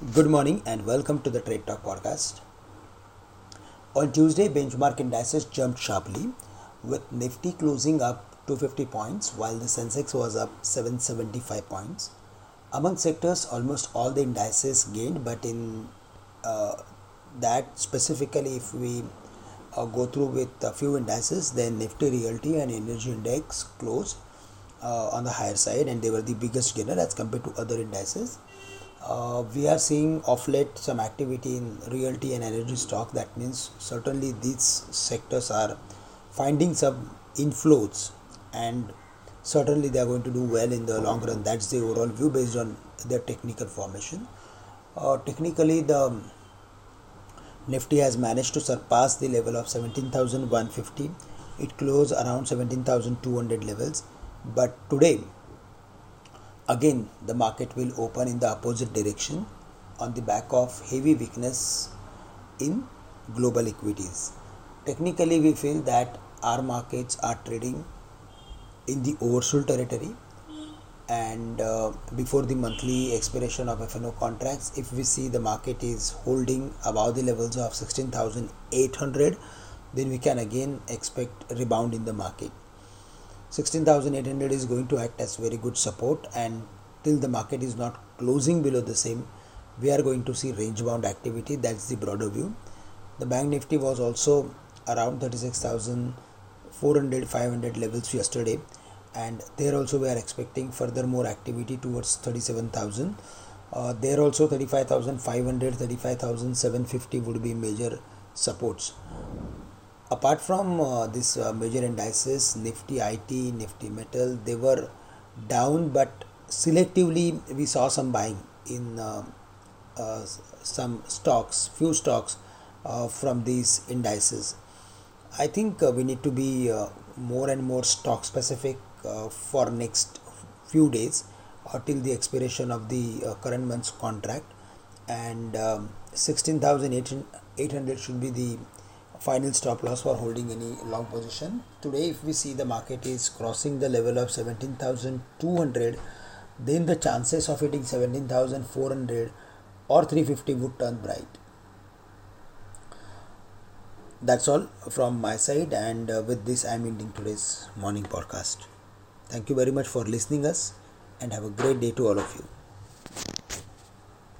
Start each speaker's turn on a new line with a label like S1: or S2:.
S1: Good morning and welcome to the Trade Talk podcast. On Tuesday, benchmark indices jumped sharply with Nifty closing up 250 points while the Sensex was up 775 points. Among sectors, almost all the indices gained, but in uh, that specifically, if we uh, go through with a few indices, then Nifty Realty and Energy Index closed uh, on the higher side and they were the biggest gainer as compared to other indices uh, we are seeing of late some activity in realty and energy stock. That means certainly these sectors are finding some inflows and certainly they are going to do well in the long run. That's the overall view based on their technical formation. Uh, technically the nifty has managed to surpass the level of 17150 it closed around 17200 levels. But today again the market will open in the opposite direction on the back of heavy weakness in global equities. Technically we feel that our markets are trading in the oversold territory. And uh, before the monthly expiration of FNO contracts if we see the market is holding above the levels of 16800 then we can again expect rebound in the market 16800 is going to act as very good support and till the market is not closing below the same we are going to see range bound activity. That's the broader view. The bank nifty was also around 36400 500 levels yesterday and there also we are expecting further more activity towards 37000 uh, there also 35500 35750 would be major supports apart from uh, this uh, major indices nifty it nifty metal they were down but selectively we saw some buying in uh, uh some stocks few stocks uh, from these indices. I think uh, we need to be more and more stock specific for next few days or till the expiration of the current month's contract. And um, 16800 should be the final stop loss for holding any long position. Today if we see the market is crossing the level of 17200 then the chances of hitting 17400 or 350 would turn bright. That's all from my side and uh, with this i'm ending today's morning podcast. Thank you very much for listening us and have a great day to all of you